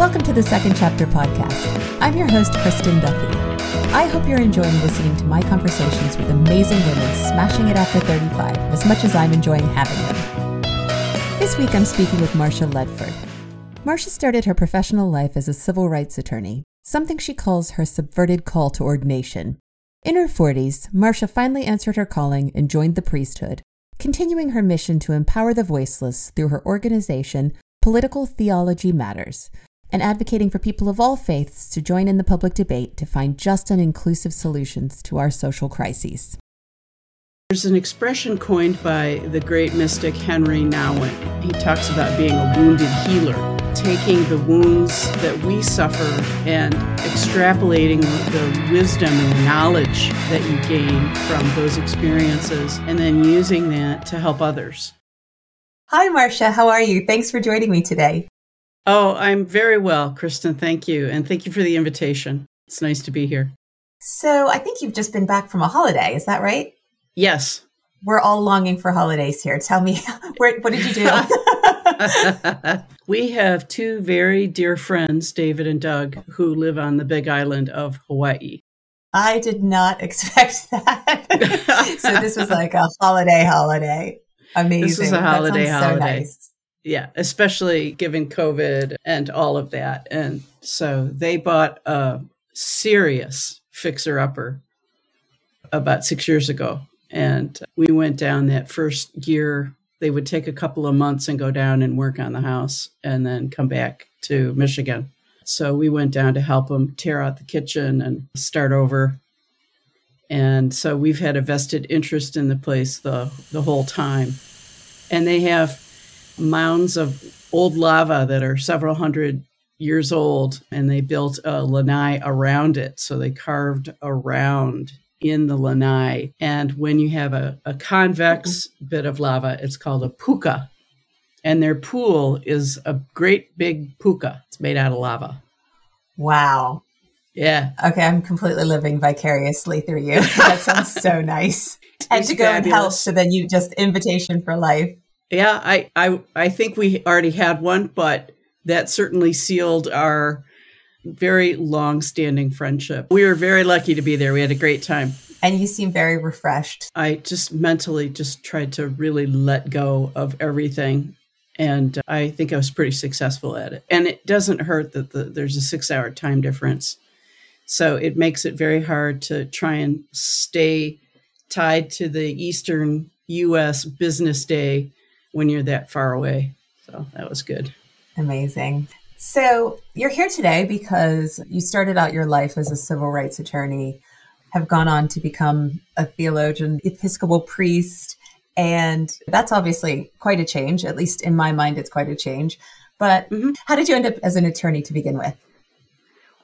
Welcome to the Second Chapter podcast. I'm your host, Kristin Duffy. I hope you're enjoying listening to my conversations with amazing women smashing it after 35 as much as I'm enjoying having them. This week I'm speaking with Marcia Ledford. Marcia started her professional life as a civil rights attorney, something she calls her subverted call to ordination. In her 40s, Marcia finally answered her calling and joined the priesthood, continuing her mission to empower the voiceless through her organization, Political Theology Matters, and advocating for people of all faiths to join in the public debate to find just and inclusive solutions to our social crises. There's an expression coined by the great mystic Henri Nouwen. He talks about being a wounded healer, taking the wounds that we suffer and extrapolating the wisdom and knowledge that you gain from those experiences and then using that to help others. Hi, Marcia. How are you? Thanks for joining me today. Oh, I'm very well, Kristin. Thank you. And thank you for the invitation. It's nice to be here. So, I think you've just been back from a holiday. Is that right? Yes. We're all longing for holidays here. Tell me, where, what did you do? we have two very dear friends, David and Doug, who live on the big island of Hawaii. I did not expect that. so, this was like a holiday holiday. Amazing. This is a holiday holiday. So nice yeah, especially given COVID and all of that. And so they bought a serious fixer upper about six years ago. And we went down that first year. They would take a couple of months and go down and work on the house and then come back to Michigan. So we went down to help them tear out the kitchen and start over. And so we've had a vested interest in the place the, the whole time. And they have mounds of old lava that are several hundred years old, and they built a lanai around it. So they carved around in the lanai. And when you have a, a convex bit of lava, it's called a puka. And their pool is a great big puka. It's made out of lava. Wow. Yeah. Okay, I'm completely living vicariously through you. that sounds so nice. And to go fabulous. and help, so then you just invitation for life. Yeah, I, I I think we already had one, but that certainly sealed our very long-standing friendship. We were very lucky to be there. We had a great time. And you seem very refreshed. I just mentally just tried to really let go of everything. And I think I was pretty successful at it. And it doesn't hurt that the, there's a six hour time difference. So it makes it very hard to try and stay tied to the Eastern US business day when you're that far away. So that was good. Amazing. So you're here today because you started out your life as a civil rights attorney, have gone on to become a theologian, Episcopal priest, and that's obviously quite a change. At least in my mind, it's quite a change. But mm-hmm. how did you end up as an attorney to begin with?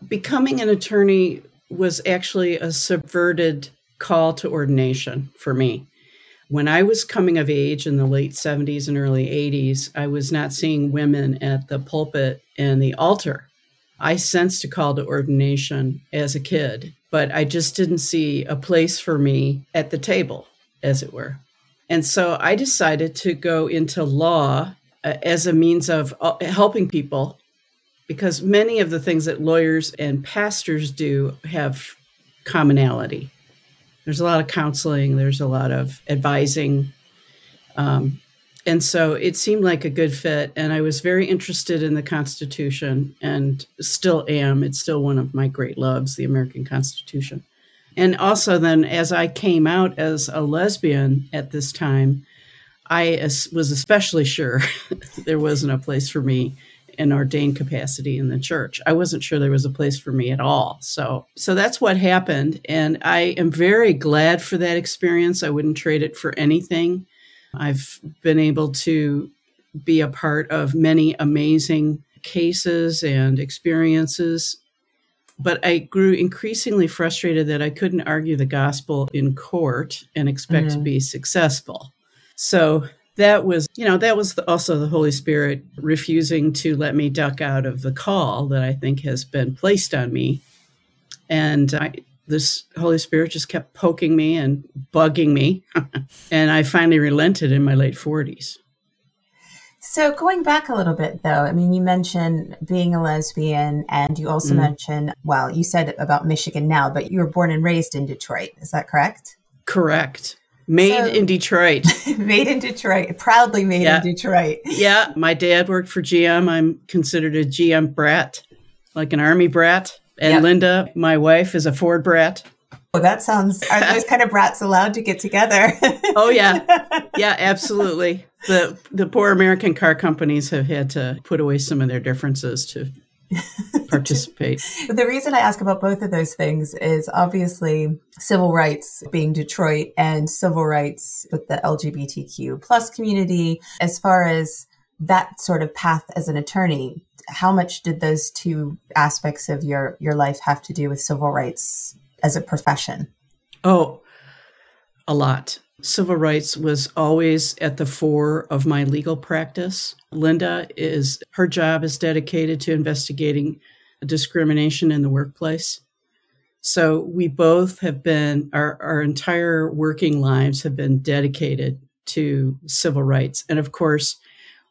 Becoming an attorney was actually a subverted call to ordination for me. When I was coming of age in the late 70s and early 80s, I was not seeing women at the pulpit and the altar. I sensed a call to ordination as a kid, but I just didn't see a place for me at the table, as it were. And so I decided to go into law uh, as a means of uh, helping people because many of the things that lawyers and pastors do have commonality there's a lot of counseling, there's a lot of advising. Um, and so it seemed like a good fit. And I was very interested in the Constitution and still am. It's still one of my great loves, the American Constitution. And also, then, as I came out as a lesbian at this time, I was especially sure there wasn't a place for me an ordained capacity in the church. I wasn't sure there was a place for me at all. So so that's what happened and I am very glad for that experience. I wouldn't trade it for anything. I've been able to be a part of many amazing cases and experiences but I grew increasingly frustrated that I couldn't argue the gospel in court and expect mm-hmm. to be successful. So that was, you know, that was the, also the Holy Spirit refusing to let me duck out of the call that I think has been placed on me. And I, this Holy Spirit just kept poking me and bugging me. and I finally relented in my late 40s. So going back a little bit though, I mean, you mentioned being a lesbian and you also mm. mentioned, well, you said about Michigan now, but you were born and raised in Detroit. Is that correct? Correct. Made so, in Detroit. made in Detroit. Proudly made yeah. in Detroit. Yeah. My dad worked for GM. I'm considered a GM brat, like an army brat. And yep. Linda, my wife, is a Ford brat. Oh, that sounds. Are those kind of brats allowed to get together? oh yeah, yeah, absolutely. The the poor American car companies have had to put away some of their differences to participate. the reason I ask about both of those things is obviously civil rights being Detroit and civil rights with the LGBTQ plus community. As far as that sort of path as an attorney, how much did those two aspects of your your life have to do with civil rights as a profession? Oh, a lot. Civil rights was always at the fore of my legal practice. Linda is, her job is dedicated to investigating discrimination in the workplace. So we both have been, our, our entire working lives have been dedicated to civil rights. And of course,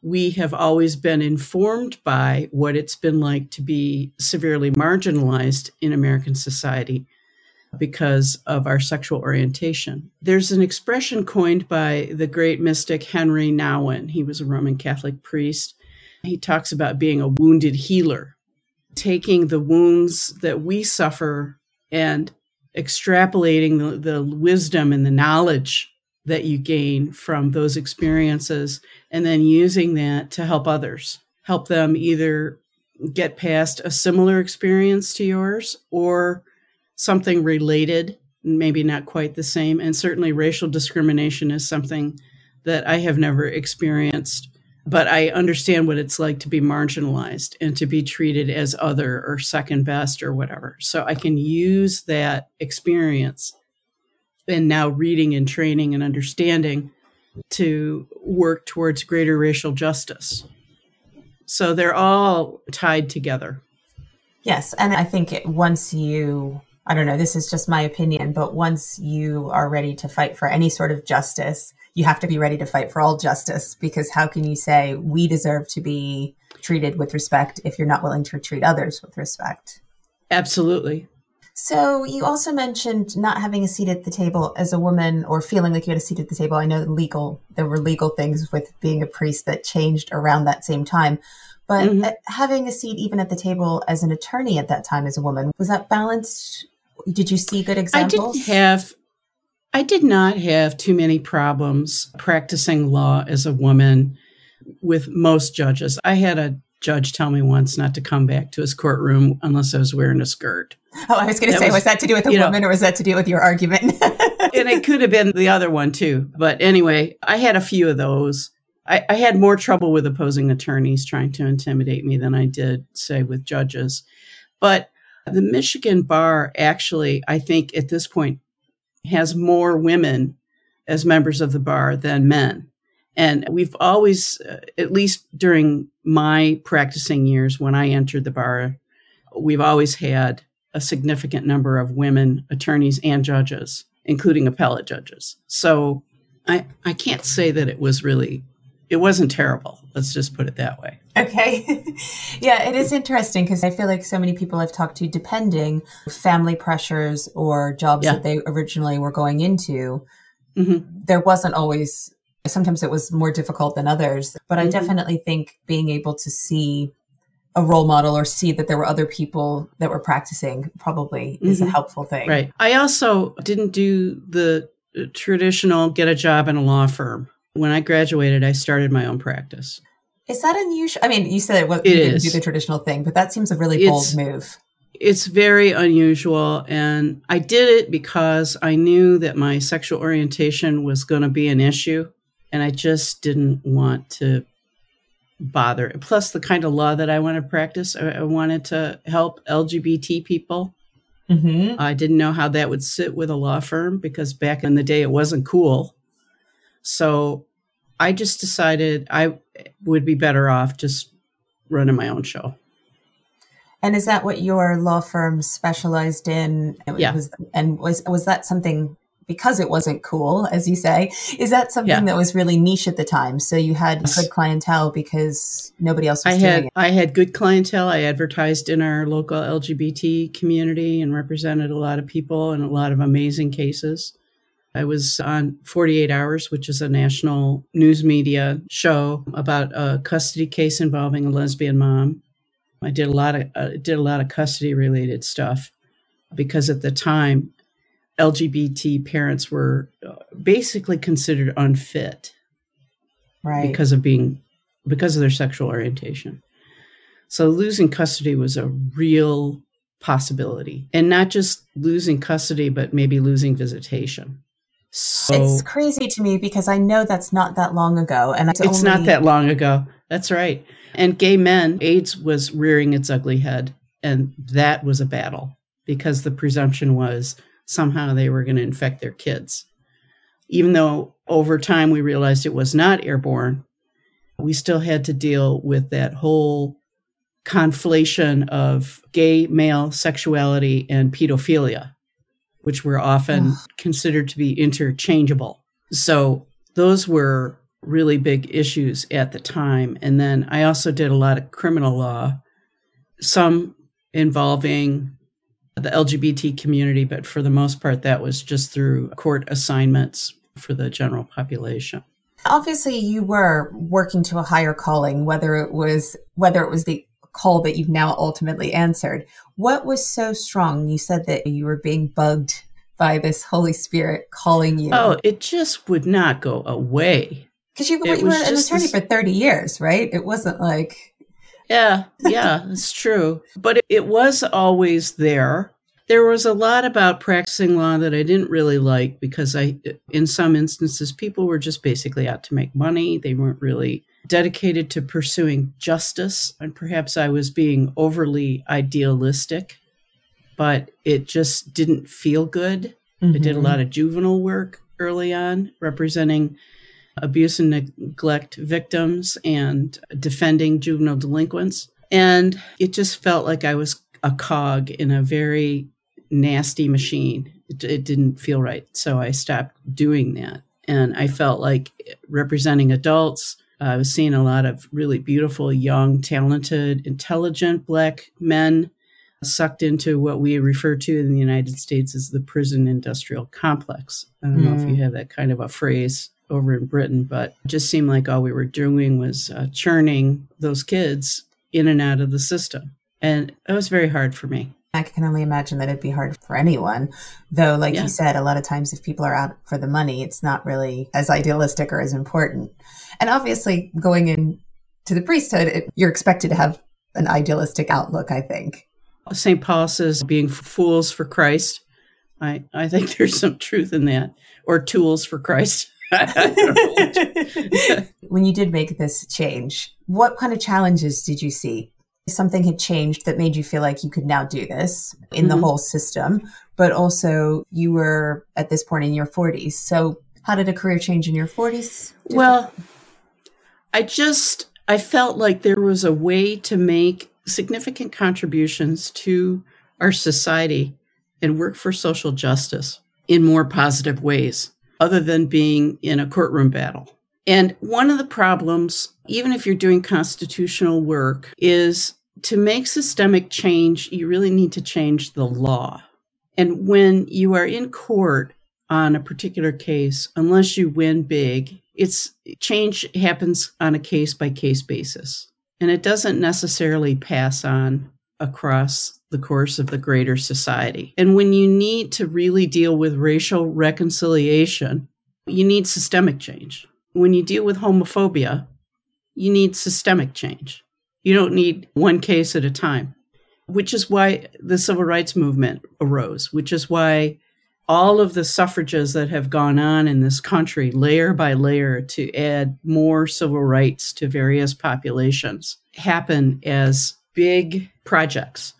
we have always been informed by what it's been like to be severely marginalized in American society because of our sexual orientation. There's an expression coined by the great mystic Henri Nouwen. He was a Roman Catholic priest. He talks about being a wounded healer, taking the wounds that we suffer and extrapolating the, the wisdom and the knowledge that you gain from those experiences and then using that to help others, help them either get past a similar experience to yours or something related, maybe not quite the same. And certainly racial discrimination is something that I have never experienced, but I understand what it's like to be marginalized and to be treated as other or second best or whatever. So I can use that experience and now reading and training and understanding to work towards greater racial justice. So they're all tied together. Yes. And I think once you I don't know, this is just my opinion, but once you are ready to fight for any sort of justice, you have to be ready to fight for all justice because how can you say we deserve to be treated with respect if you're not willing to treat others with respect? Absolutely. So you also mentioned not having a seat at the table as a woman or feeling like you had a seat at the table. I know legal there were legal things with being a priest that changed around that same time. But mm-hmm. having a seat even at the table as an attorney at that time as a woman, was that balanced did you see good examples? I didn't have I did not have too many problems practicing law as a woman with most judges. I had a judge tell me once not to come back to his courtroom unless I was wearing a skirt. Oh, I was going to say, was, was, that to do with a woman know, or was that to do with your argument? and it could have been the other one too. But anyway, I had a few of those. I, I had more trouble with opposing attorneys trying to intimidate me than I did, say, with judges. But the Michigan bar actually, I think at this point, has more women as members of the bar than men. And we've always, uh, at least during my practicing years when I entered the bar, we've always had a significant number of women attorneys and judges, including appellate judges. So I, I can't say that it was really it wasn't terrible. Let's just put it that way. Okay. yeah, it is interesting because I feel like so many people I've talked to, depending family pressures or jobs yeah. that they originally were going into, mm-hmm. there wasn't always, sometimes it was more difficult than others. But mm-hmm. I definitely think being able to see a role model or see that there were other people that were practicing probably mm-hmm. is a mm-hmm. helpful thing. Right. I also didn't do the traditional get a job in a law firm when I graduated, I started my own practice. Is that unusual? I mean, you said it, was, it you didn't do the traditional thing, but that seems a really bold it's, move. It's very unusual. And I did it because I knew that my sexual orientation was going to be an issue. And I just didn't want to bother. Plus, the kind of law that I want to practice, I, I wanted to help LGBT people. Mm-hmm. I didn't know how that would sit with a law firm because back in the day it wasn't cool. So I just decided I would be better off just running my own show. And is that what your law firm specialized in? Yeah. Was, and was was that something because it wasn't cool, as you say. Is that something yeah. that was really niche at the time? So you had good clientele because nobody else was I doing had, it. I had good clientele. I advertised in our local LGBT community and represented a lot of people and a lot of amazing cases. I was on 48 Hours, which is a national news media show about a custody case involving a lesbian mom. I did a lot of uh, did a lot of custody related stuff because at the time LGBT parents were uh, basically considered unfit, right? Because of being because of their sexual orientation. So losing custody was a real possibility, and not just losing custody, but maybe losing visitation. So it's crazy to me because I know that's not that long ago, and it's, it's only... not that long ago. That's right. And gay men, AIDS was rearing its ugly head, and that was a battle because the presumption was somehow they were going to infect their kids. Even though over time we realized it was not airborne, we still had to deal with that whole conflation of gay male sexuality and pedophilia, which were often considered to be interchangeable. So those were really big issues at the time. And then I also did a lot of criminal law, some involving the LGBT community, but for the most part, that was just through court assignments for the general population. Obviously, you were working to a higher calling, whether it was whether it was the call that you've now ultimately answered. What was so strong? You said that you were being bugged by this Holy Spirit calling you. Oh, it just would not go away. Because you, you were an attorney this... for 30 years, right? It wasn't like yeah, yeah, it's true. But it, it was always there. There was a lot about practicing law that I didn't really like because I, in some instances, people were just basically out to make money. They weren't really dedicated to pursuing justice. And perhaps I was being overly idealistic, but it just didn't feel good. Mm-hmm. I did a mm-hmm. lot of juvenile work early on, representing abuse and neglect victims and defending juvenile delinquents. And it just felt like I was a cog in a very nasty machine. It, it, didn't feel right. So I stopped doing that. And I felt like representing adults, I was seeing a lot of really beautiful, young, talented, intelligent Black men sucked into what we refer to in the United States as the prison industrial complex. I don't mm. know if you hmm. have that kind of a phrase over in Britain, but it just seemed like all we were doing was uh, churning those kids in and out of the system. And it was very hard for me. I can only imagine that it'd be hard for anyone. Though, like yeah. you said, a lot of times if people are out for the money, it's not really as idealistic or as important. And obviously, going into the priesthood, it, you're expected to have an idealistic outlook, I think. St. Paul says being fools for Christ. I, I think there's some truth in that, or tools for Christ. when you did make this change, what kind of challenges did you see? Something had changed that made you feel like you could now do this in mm-hmm. the whole system, but also you were at this point in your 40s. So, how did a career change in your 40s? Well, I just I felt like there was a way to make significant contributions to our society and work for social justice in more positive ways other than being in a courtroom battle. And one of the problems, even if you're doing constitutional work, is to make systemic change, you really need to change the law. And when you are in court on a particular case, unless you win big, it's change happens on a case by case basis. And it doesn't necessarily pass on across the course of the greater society. And when you need to really deal with racial reconciliation, you need systemic change. When you deal with homophobia, you need systemic change. You don't need one case at a time, which is why the civil rights movement arose, which is why all of the suffrages that have gone on in this country, layer by layer, to add more civil rights to various populations, happen as big projects.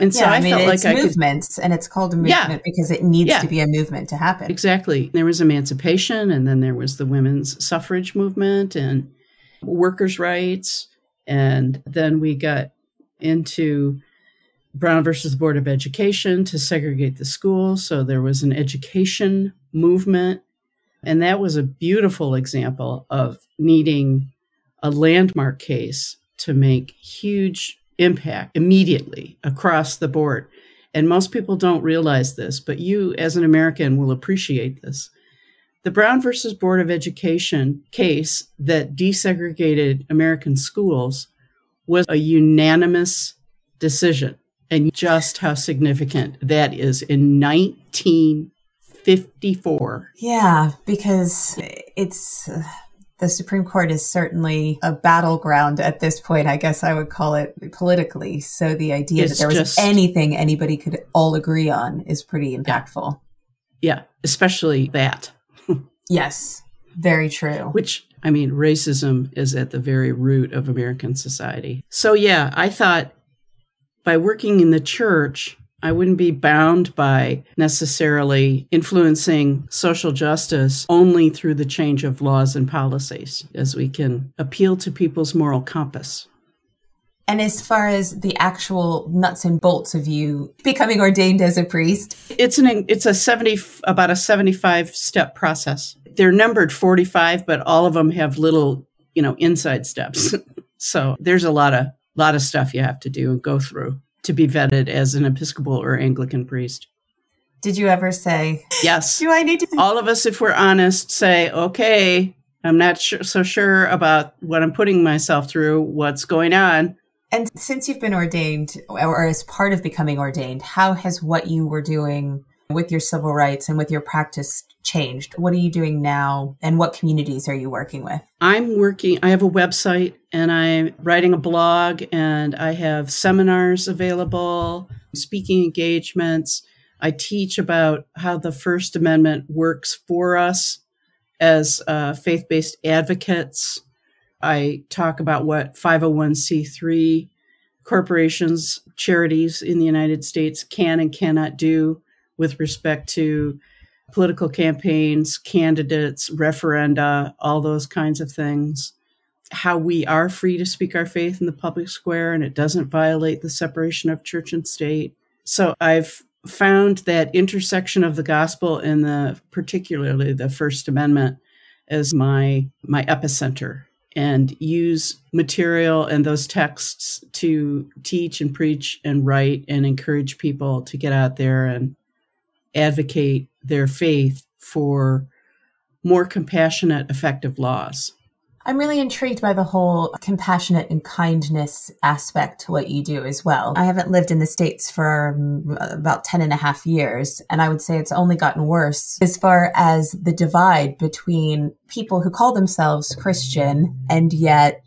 And so I, I mean, felt like I movements, could, and it's called a movement yeah, because it needs yeah, to be a movement to happen. Exactly. There was emancipation, and then there was the women's suffrage movement and workers' rights, and then we got into Brown versus the Board of Education to segregate the schools. So there was an education movement. And that was a beautiful example of needing a landmark case to make huge impact immediately across the board. And most people don't realize this, but you as an American will appreciate this. The Brown versus Board of Education case that desegregated American schools was a unanimous decision. And just how significant that is in 1954. Yeah, because it's. Uh, the Supreme Court is certainly a battleground at this point. I guess I would call it politically. So the idea it's that there was just, anything anybody could all agree on is pretty impactful. Yeah, especially that. Yes, very true. Which, I mean, racism is at the very root of American society. So, yeah, I thought by working in the church, I wouldn't be bound by necessarily influencing social justice only through the change of laws and policies, as we can appeal to people's moral compass. And as far as the actual nuts and bolts of you becoming ordained as a priest, it's an it's a 70 about a 75 step process. They're numbered 45, but all of them have little, you know, inside steps. so there's a lot of lot of stuff you have to do and go through to be vetted as an Episcopal or Anglican priest. Did you ever say, Yes. Do I need to? All of us, if we're honest, say, Okay, I'm not sure, so sure about what I'm putting myself through, what's going on. And since you've been ordained, or as part of becoming ordained, how has what you were doing with your civil rights and with your practice changed? What are you doing now and what communities are you working with? I'm working, I have a website and I'm writing a blog and I have seminars available, speaking engagements. I teach about how the First Amendment works for us as uh, faith based advocates. I talk about what 501c3 corporations, charities in the United States can and cannot do with respect to political campaigns, candidates, referenda, all those kinds of things. How we are free to speak our faith in the public square and it doesn't violate the separation of church and state. So I've found that intersection of the gospel and the particularly the First Amendment as my my epicenter and use material and those texts to teach and preach and write and encourage people to get out there and advocate their faith for more compassionate, effective laws. I'm really intrigued by the whole compassionate and kindness aspect to what you do as well. I haven't lived in the States for um, about 10 and a half years, and I would say it's only gotten worse as far as the divide between people who call themselves Christian and yet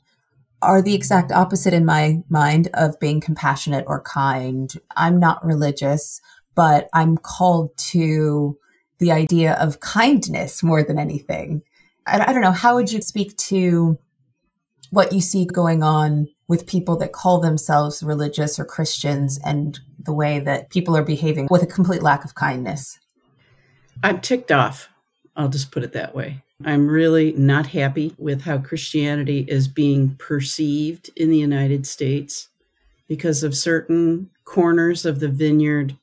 are the exact opposite in my mind of being compassionate or kind. I'm not religious but I'm called to the idea of kindness more than anything. I, I don't know. How would you speak to what you see going on with people that call themselves religious or Christians and the way that people are behaving with a complete lack of kindness? I'm ticked off. I'll just put it that way. I'm really not happy with how Christianity is being perceived in the United States because of certain corners of the vineyard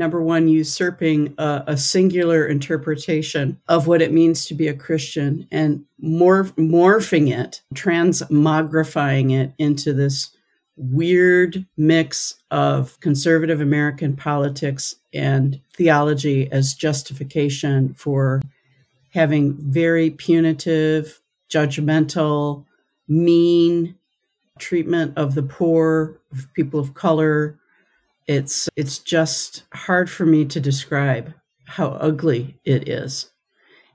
number one, usurping a, a, singular interpretation of what it means to be a Christian and morph, morphing it, transmogrifying it into this weird mix of conservative American politics and theology as justification for having very punitive, judgmental, mean treatment of the poor, of people of color, it's it's just hard for me to describe how ugly it is.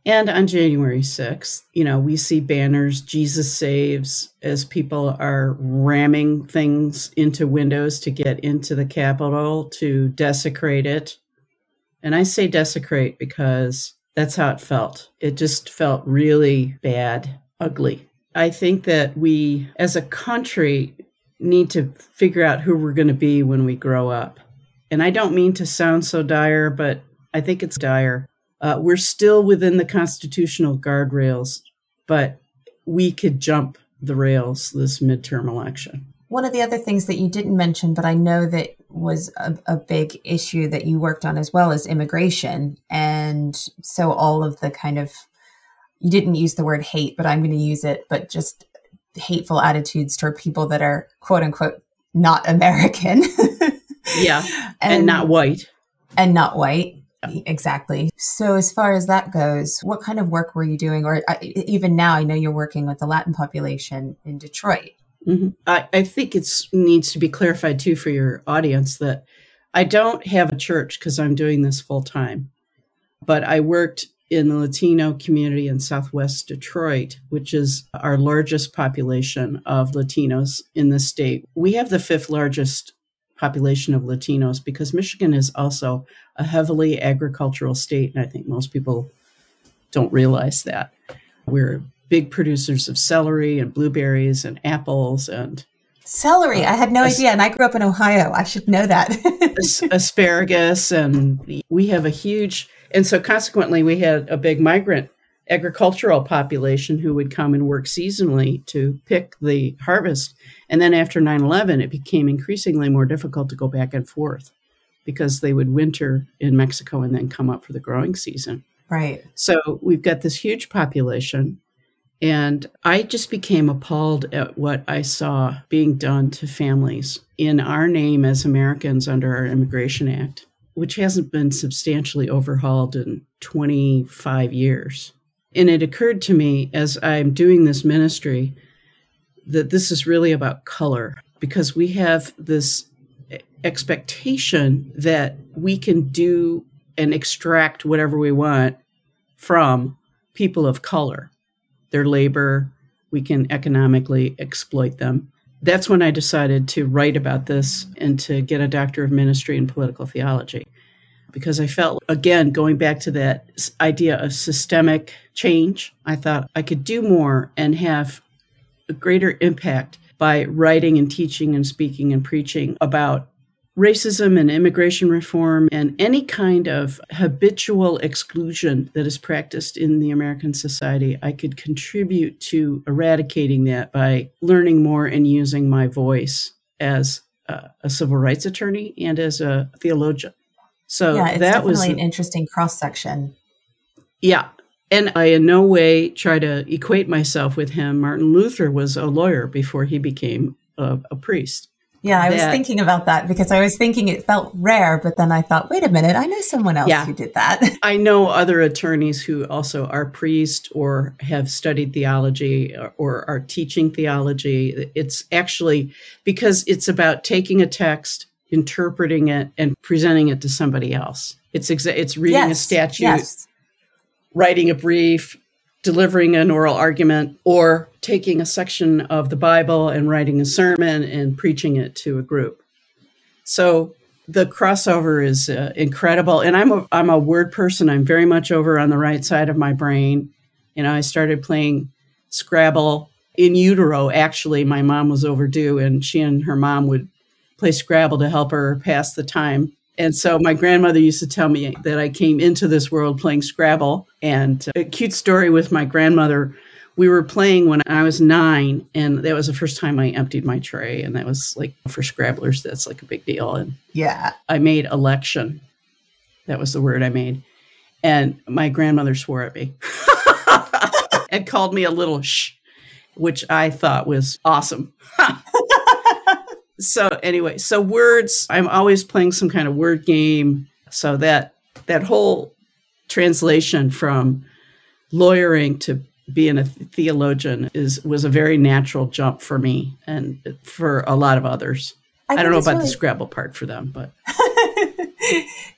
And on January 6th, you know, we see banners, Jesus saves, as people are ramming things into windows to get into the Capitol to desecrate it. And I say desecrate because that's how it felt. It just felt really bad, ugly. I think that we, as a country, need to figure out who we're going to be when we grow up. And I don't mean to sound so dire, but I think it's dire. Uh, we're still within the constitutional guardrails, but we could jump the rails this midterm election. One of the other things that you didn't mention, but I know that was a, a, big issue that you worked on as well is immigration. And so all of the kind of, you didn't use the word hate, but I'm going to use it, but just hateful attitudes toward people that are quote unquote not American. yeah. And, and, not white. And not white. Exactly. So, as far as that goes, what kind of work were you doing? Or uh, even now, I know you're working with the Latin population in Detroit. Mm-hmm. I, I think it needs to be clarified too for your audience that I don't have a church because I'm doing this full time, but I worked in the Latino community in Southwest Detroit, which is our largest population of Latinos in the state. We have the fifth largest population of Latinos because Michigan is also a heavily agricultural state. And I think most people don't realize that. We're big producers of celery and blueberries and apples and celery. I had no as- idea. And I grew up in Ohio. I should know that. asparagus. And we have a huge, and so consequently, we had a big migrant agricultural population who would come and work seasonally to pick the harvest. And then after 9 11, it became increasingly more difficult to go back and forth because they would winter in Mexico and then come up for the growing season. Right. So we've got this huge population. And I just became appalled at what I saw being done to families in our name as Americans under our Immigration Act, which hasn't been substantially overhauled in 25 years. And it occurred to me as I'm doing this ministry that this is really about color because we have this expectation that we can do and extract whatever we want from people of color, their labor, we can economically exploit them. That's when I decided to write about this and to get a doctor of ministry in political theology. Because I felt, again, going back to that idea of systemic change, I thought I could do more and have a greater impact by writing and teaching and speaking and preaching about racism and immigration reform and any kind of habitual exclusion that is practiced in the American society, I could contribute to eradicating that by learning more and using my voice as a, a civil rights attorney and as a theologian. So yeah, it's that definitely was an interesting cross section. Yeah. And I in no way try to equate myself with him. Martin Luther was a lawyer before he became a, a priest. Yeah, I that, was thinking about that because I was thinking it felt rare, but then I thought, wait a minute, I know someone else yeah, who did that. I know other attorneys who also are priests or have studied theology or, or are teaching theology. It's actually because it's about taking a text interpreting it and presenting it to somebody else. It's exa- it's reading yes, a statute, yes. writing a brief, delivering an oral argument, or taking a section of the Bible and writing a sermon and preaching it to a group. So the crossover is uh, incredible, and I'm a I'm a word person. I'm very much over on the right side of my brain. You know, I started playing Scrabble in utero. Actually, my mom was overdue, and she and her mom would play Scrabble to help her pass the time. And so my grandmother used to tell me that I came into this world playing Scrabble. And a cute story with my grandmother. We were playing when I was nine, and that was the first time I emptied my tray. And that was like for Scrabblers, that's like a big deal. And yeah, I made election. That was the word I made. And my grandmother swore at me and called me a little shh, which I thought was awesome. so anyway, so words, I'm always playing some kind of word game. So that that whole translation from lawyering to being a theologian is was a very natural jump for me and for a lot of others. I, I don't know about really... the Scrabble part for them, but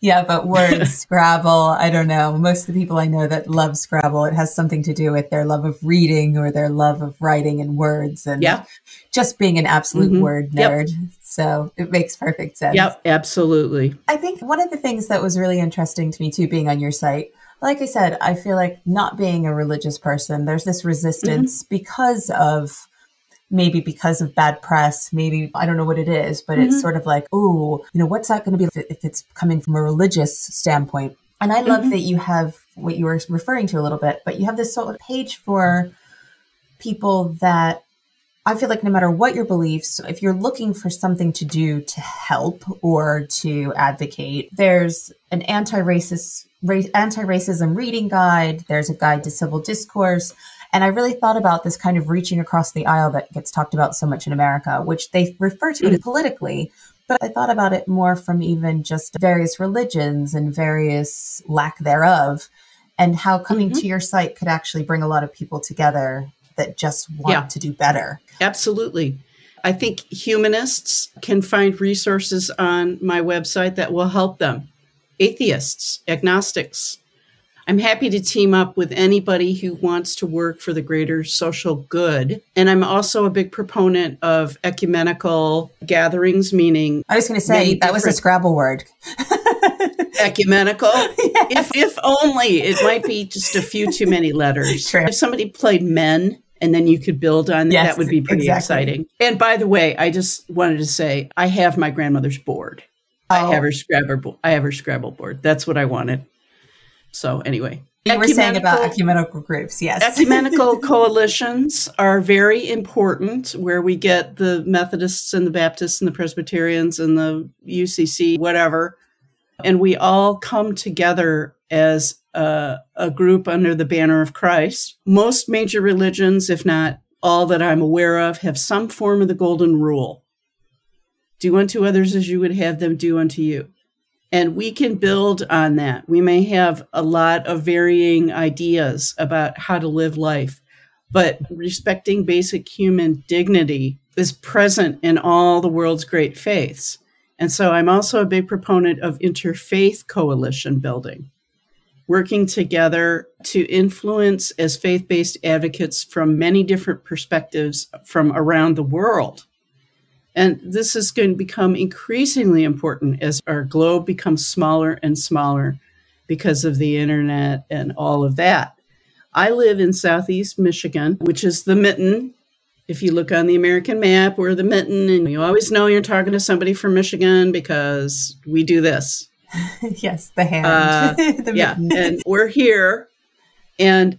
yeah, but words, Scrabble, I don't know. Most of the people I know that love Scrabble, it has something to do with their love of reading or their love of writing and words and yeah. just being an absolute mm-hmm. word nerd. Yep. So it makes perfect sense. Yep, absolutely. I think one of the things that was really interesting to me too, being on your site, like I said, I feel like not being a religious person, there's this resistance mm-hmm. because of maybe because of bad press, maybe I don't know what it is, but mm-hmm. it's sort of like, oh, you know, what's that going to be if it's coming from a religious standpoint? And I love mm-hmm. that you have what you were referring to a little bit, but you have this sort of page for people that I feel like no matter what your beliefs, if you're looking for something to do to help or to advocate, there's an anti-racist anti-racism reading guide, there's a guide to civil discourse, and I really thought about this kind of reaching across the aisle that gets talked about so much in America, which they refer to mm. it politically, but I thought about it more from even just various religions and various lack thereof and how coming mm-hmm. to your site could actually bring a lot of people together that just want yeah. to do better. Absolutely. I think humanists can find resources on my website that will help them. Atheists, agnostics. I'm happy to team up with anybody who wants to work for the greater social good. And I'm also a big proponent of ecumenical gatherings, meaning. I was going to say that was a Scrabble word. ecumenical. yes. If if only it might be just a few too many letters. True. If somebody played men and then you could build on yes, that would be pretty exactly. exciting. And by the way, I just wanted to say I have my grandmother's board. Oh. I have her Scrabble I have her Scrabble board. That's what I wanted. So anyway, you were saying about ecumenical groups, yes. ecumenical coalitions are very important where we get the Methodists and the Baptists and the Presbyterians and the UCC, whatever, and we all come together as a, a group under the banner of Christ. Most major religions, if not all that I'm aware of, have some form of the golden rule do unto others as you would have them do unto you. And we can build on that. We may have a lot of varying ideas about how to live life, but respecting basic human dignity is present in all the world's great faiths. And so I'm also a big proponent of interfaith coalition building, working together to influence as faith based advocates from many different perspectives from around the world. And this is going to become increasingly important as our globe becomes smaller and smaller because of the internet and all of that. I live in southeast Michigan, which is the mitten if you look on the American map, we're the mitten, and you always know you're talking to somebody from Michigan because we do this. yes, the hand. Uh, the yeah, and we're here. And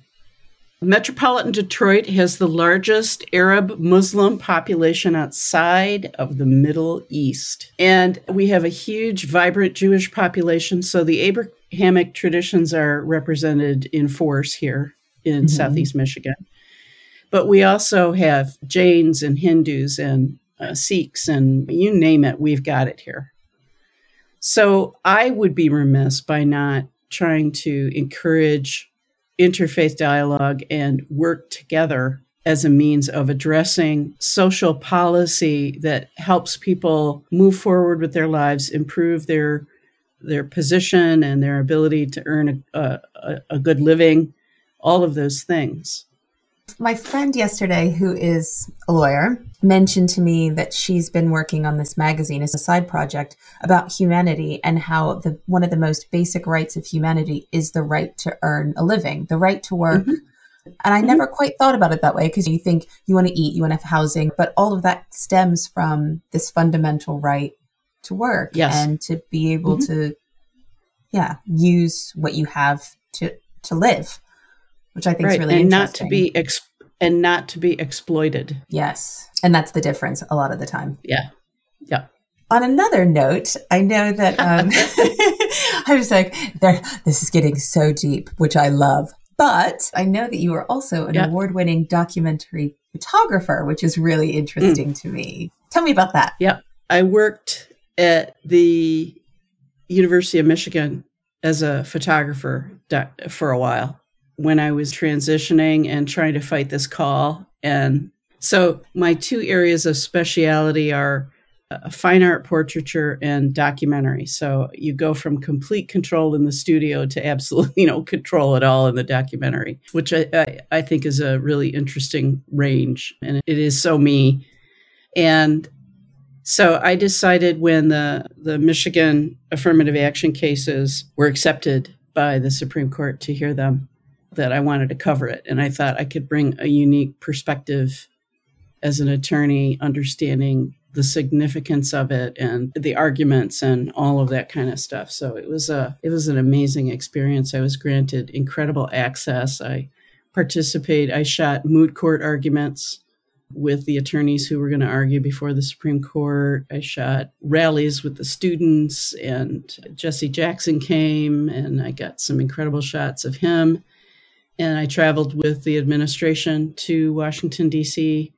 metropolitan Detroit has the largest Arab Muslim population outside of the Middle East. And we have a huge, vibrant Jewish population. So the Abrahamic traditions are represented in force here in mm-hmm. Southeast Michigan. But we also have Jains and Hindus and uh, Sikhs and you name it, we've got it here. So I would be remiss by not trying to encourage interfaith dialogue and work together as a means of addressing social policy that helps people move forward with their lives, improve their their position and their ability to earn a, a, a good living, all of those things. My friend yesterday, who is a lawyer, mentioned to me that she's been working on this magazine as a side project about humanity and how the one of the most basic rights of humanity is the right to earn a living, the right to work. Mm-hmm. And I mm-hmm. never quite thought about it that way because you think you want to eat, you want to have housing, but all of that stems from this fundamental right to work yes. and to be able mm-hmm. to, yeah, use what you have to to live which I think right. is really and not to be ex- and not to be exploited. Yes, and that's the difference a lot of the time. Yeah, yeah. On another note, I know that um, I was like, "This is getting so deep," which I love. But I know that you are also an yeah. award-winning documentary photographer, which is really interesting mm. to me. Tell me about that. Yeah, I worked at the University of Michigan as a photographer for a while when I was transitioning and trying to fight this call. And so my two areas of speciality are uh, fine art portraiture and documentary. So you go from complete control in the studio to absolutely know, control it all in the documentary, which I, I, I think is a really interesting range. And it is so me. And so I decided when the, the Michigan affirmative action cases were accepted by the Supreme Court to hear them that I wanted to cover it. And I thought I could bring a unique perspective as an attorney, understanding the significance of it and the arguments and all of that kind of stuff. So it was a it was an amazing experience. I was granted incredible access. I participate. I shot moot court arguments with the attorneys who were going to argue before the Supreme Court. I shot rallies with the students, and Jesse Jackson came, and I got some incredible shots of him. And I traveled with the administration to Washington, D.C.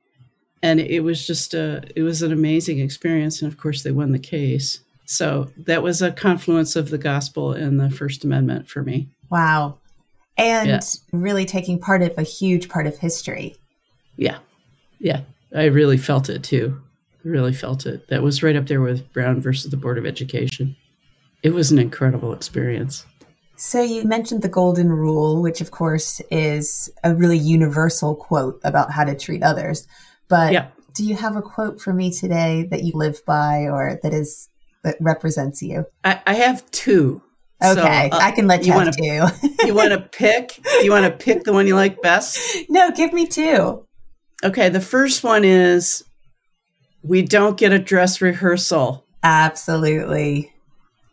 And it was just a, it was an amazing experience. And of course, they won the case. So that was a confluence of the gospel and the First Amendment for me. Wow. And yeah. really taking part of a huge part of history. Yeah. Yeah. I really felt it too. Really felt it. That was right up there with Brown versus the Board of Education. It was an incredible experience. So you mentioned the golden rule, which of course is a really universal quote about how to treat others. But yeah. do you have a quote for me today that you live by or that is that represents you? I, I have two. Okay, so, uh, I can let you, you have two. you want to pick? You want to pick the one you like best? No, give me two. Okay, the first one is we don't get a dress rehearsal. Absolutely.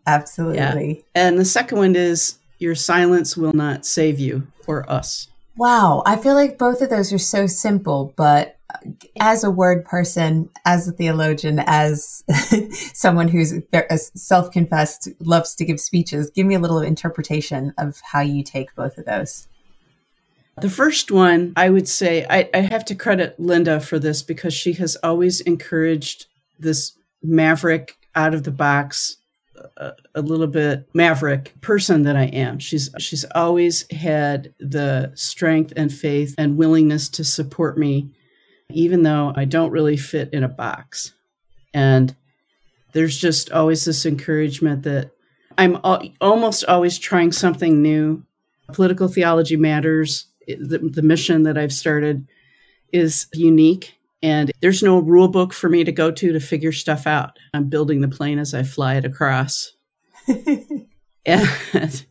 Absolutely. Yeah. And the second one is your silence will not save you or us. Wow. I feel like both of those are so simple, but uh, as a word person, as a theologian, as someone who's uh, self confessed, loves to give speeches, give me a little interpretation of how you take both of those. The first one, I would say, I, I have to credit Linda for this because she has always encouraged this maverick, out of the box, a, a little bit maverick person that I am. She's she's always had the strength and faith and willingness to support me even though I don't really fit in a box. And there's just always this encouragement that I'm al- almost always trying something new. Political theology matters. The, the mission that I've started is unique, and there's no rule book for me to go to to figure stuff out. I'm building the plane as I fly it across. And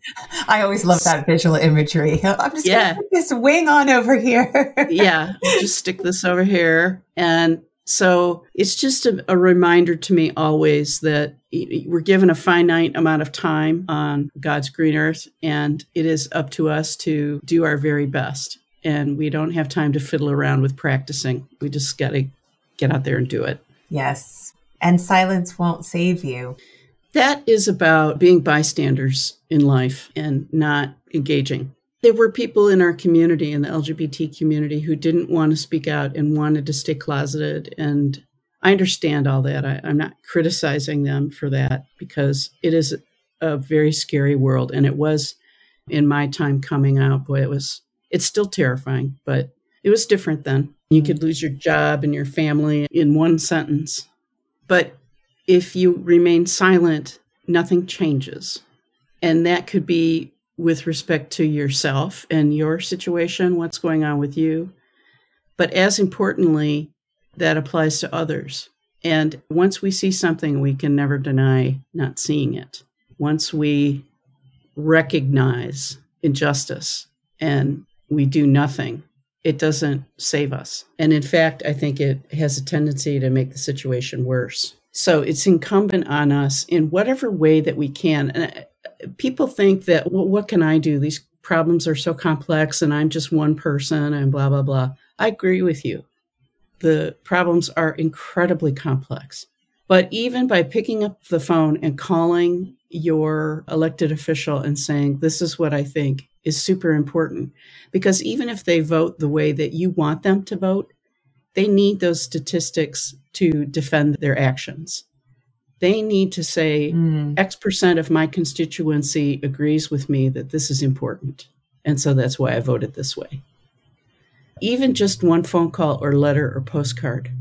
I always love that visual imagery. I'm just yeah. going to put this wing on over here. yeah, just stick this over here. And so it's just a, a, reminder to me always that we're given a finite amount of time on God's green earth, and it is up to us to do our very best. And we don't have time to fiddle around with practicing. We just got to get out there and do it. Yes. And silence won't save you. That is about being bystanders in life and not engaging. There were people in our community, in the LGBT community, who didn't want to speak out and wanted to stay closeted. And I understand all that. I, am not criticizing them for that because it is a very scary world. And it was in my time coming out. Boy, it was, it's still terrifying, but it was different then. You could mm. lose your job and your family in one sentence. But if you remain silent, nothing changes. And that could be with respect to yourself and your situation, what's going on with you. But as importantly, that applies to others. And once we see something, we can never deny not seeing it. Once we recognize injustice and we do nothing, it doesn't save us. And in fact, I think it has a tendency to make the situation worse. So it's incumbent on us in whatever way that we can. And uh, people think that, well, what can I do? These problems are so complex and I'm just one person and blah, blah, blah. I agree with you. The problems are incredibly complex. But even by picking up the phone and calling your elected official and saying, This is what I think is super important. Because even if they vote the way that you want them to vote, they need those statistics to defend their actions. They need to say mm. X percent of my constituency agrees with me that this is important. And so that's why I voted this way. Even just one phone call or letter or postcard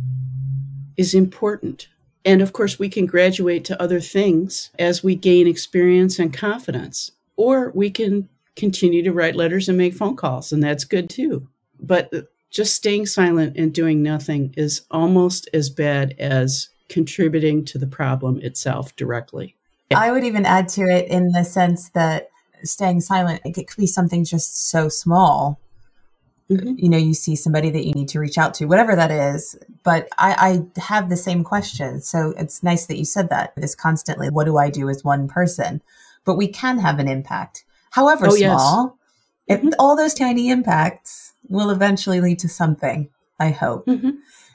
is important. And of course, we can graduate to other things as we gain experience and confidence, or we can continue to write letters and make phone calls, and that's good too. But just staying silent and doing nothing is almost as bad as contributing to the problem itself directly. I would even add to it in the sense that staying silent, it could be something just so small. Mm-hmm. You know, you see somebody that you need to reach out to, whatever that is. But I, I have the same question. So it's nice that you said that. This constantly, what do I do as one person? But we can have an impact, however oh, small. Yes. Mm-hmm. all those tiny impacts will eventually lead to something. I hope. Mm-hmm.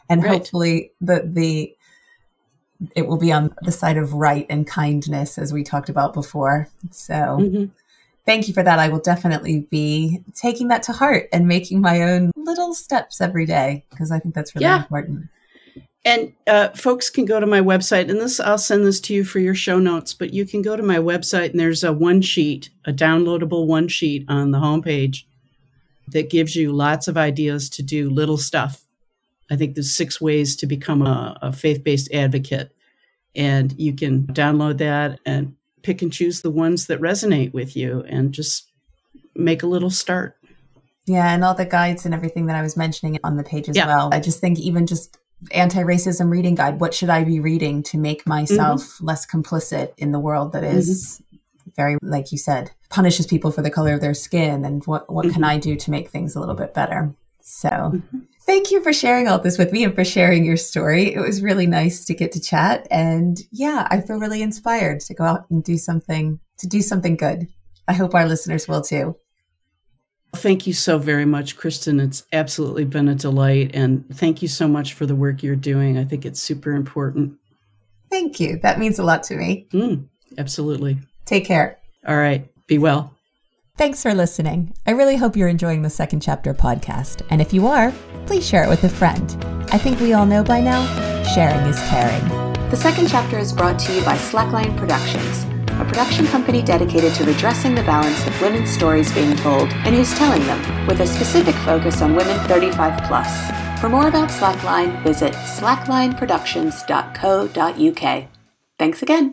And right. hopefully the the it will be on the side of right and kindness as we talked about before. So mm-hmm. Thank you for that. I will definitely be taking that to heart and making my own little steps every day because I think that's really yeah. important. And uh, folks can go to my website, and this I'll send this to you for your show notes. But you can go to my website, and there's a one sheet, a downloadable one sheet on the homepage that gives you lots of ideas to do little stuff. I think there's six ways to become a, a faith based advocate, and you can download that and pick and choose the ones that resonate with you, and just make a little start. Yeah, and all the guides and everything that I was mentioning on the page as yeah. well. I just think even just anti-racism reading guide what should i be reading to make myself mm-hmm. less complicit in the world that is mm-hmm. very like you said punishes people for the color of their skin and what what mm-hmm. can i do to make things a little bit better so mm-hmm. Thank you for sharing all this with me and for sharing your story it was really nice to get to chat and yeah i feel really inspired to go out and do something to do something good i hope our listeners will too Thank you so very much, Kristin. It's absolutely been a delight. And thank you so much for the work you're doing. I think it's super important. Thank you. That means a lot to me. Mm, absolutely. Take care. All right. Be well. Thanks for listening. I really hope you're enjoying the Second Chapter podcast. And if you are, please share it with a friend. I think we all know by now sharing is caring. The Second Chapter is brought to you by Slackline Productions a production company dedicated to redressing the balance of women's stories being told and who's telling them, with a specific focus on women 35 plus. For more about Slackline, visit slacklineproductions.co.uk. Thanks again.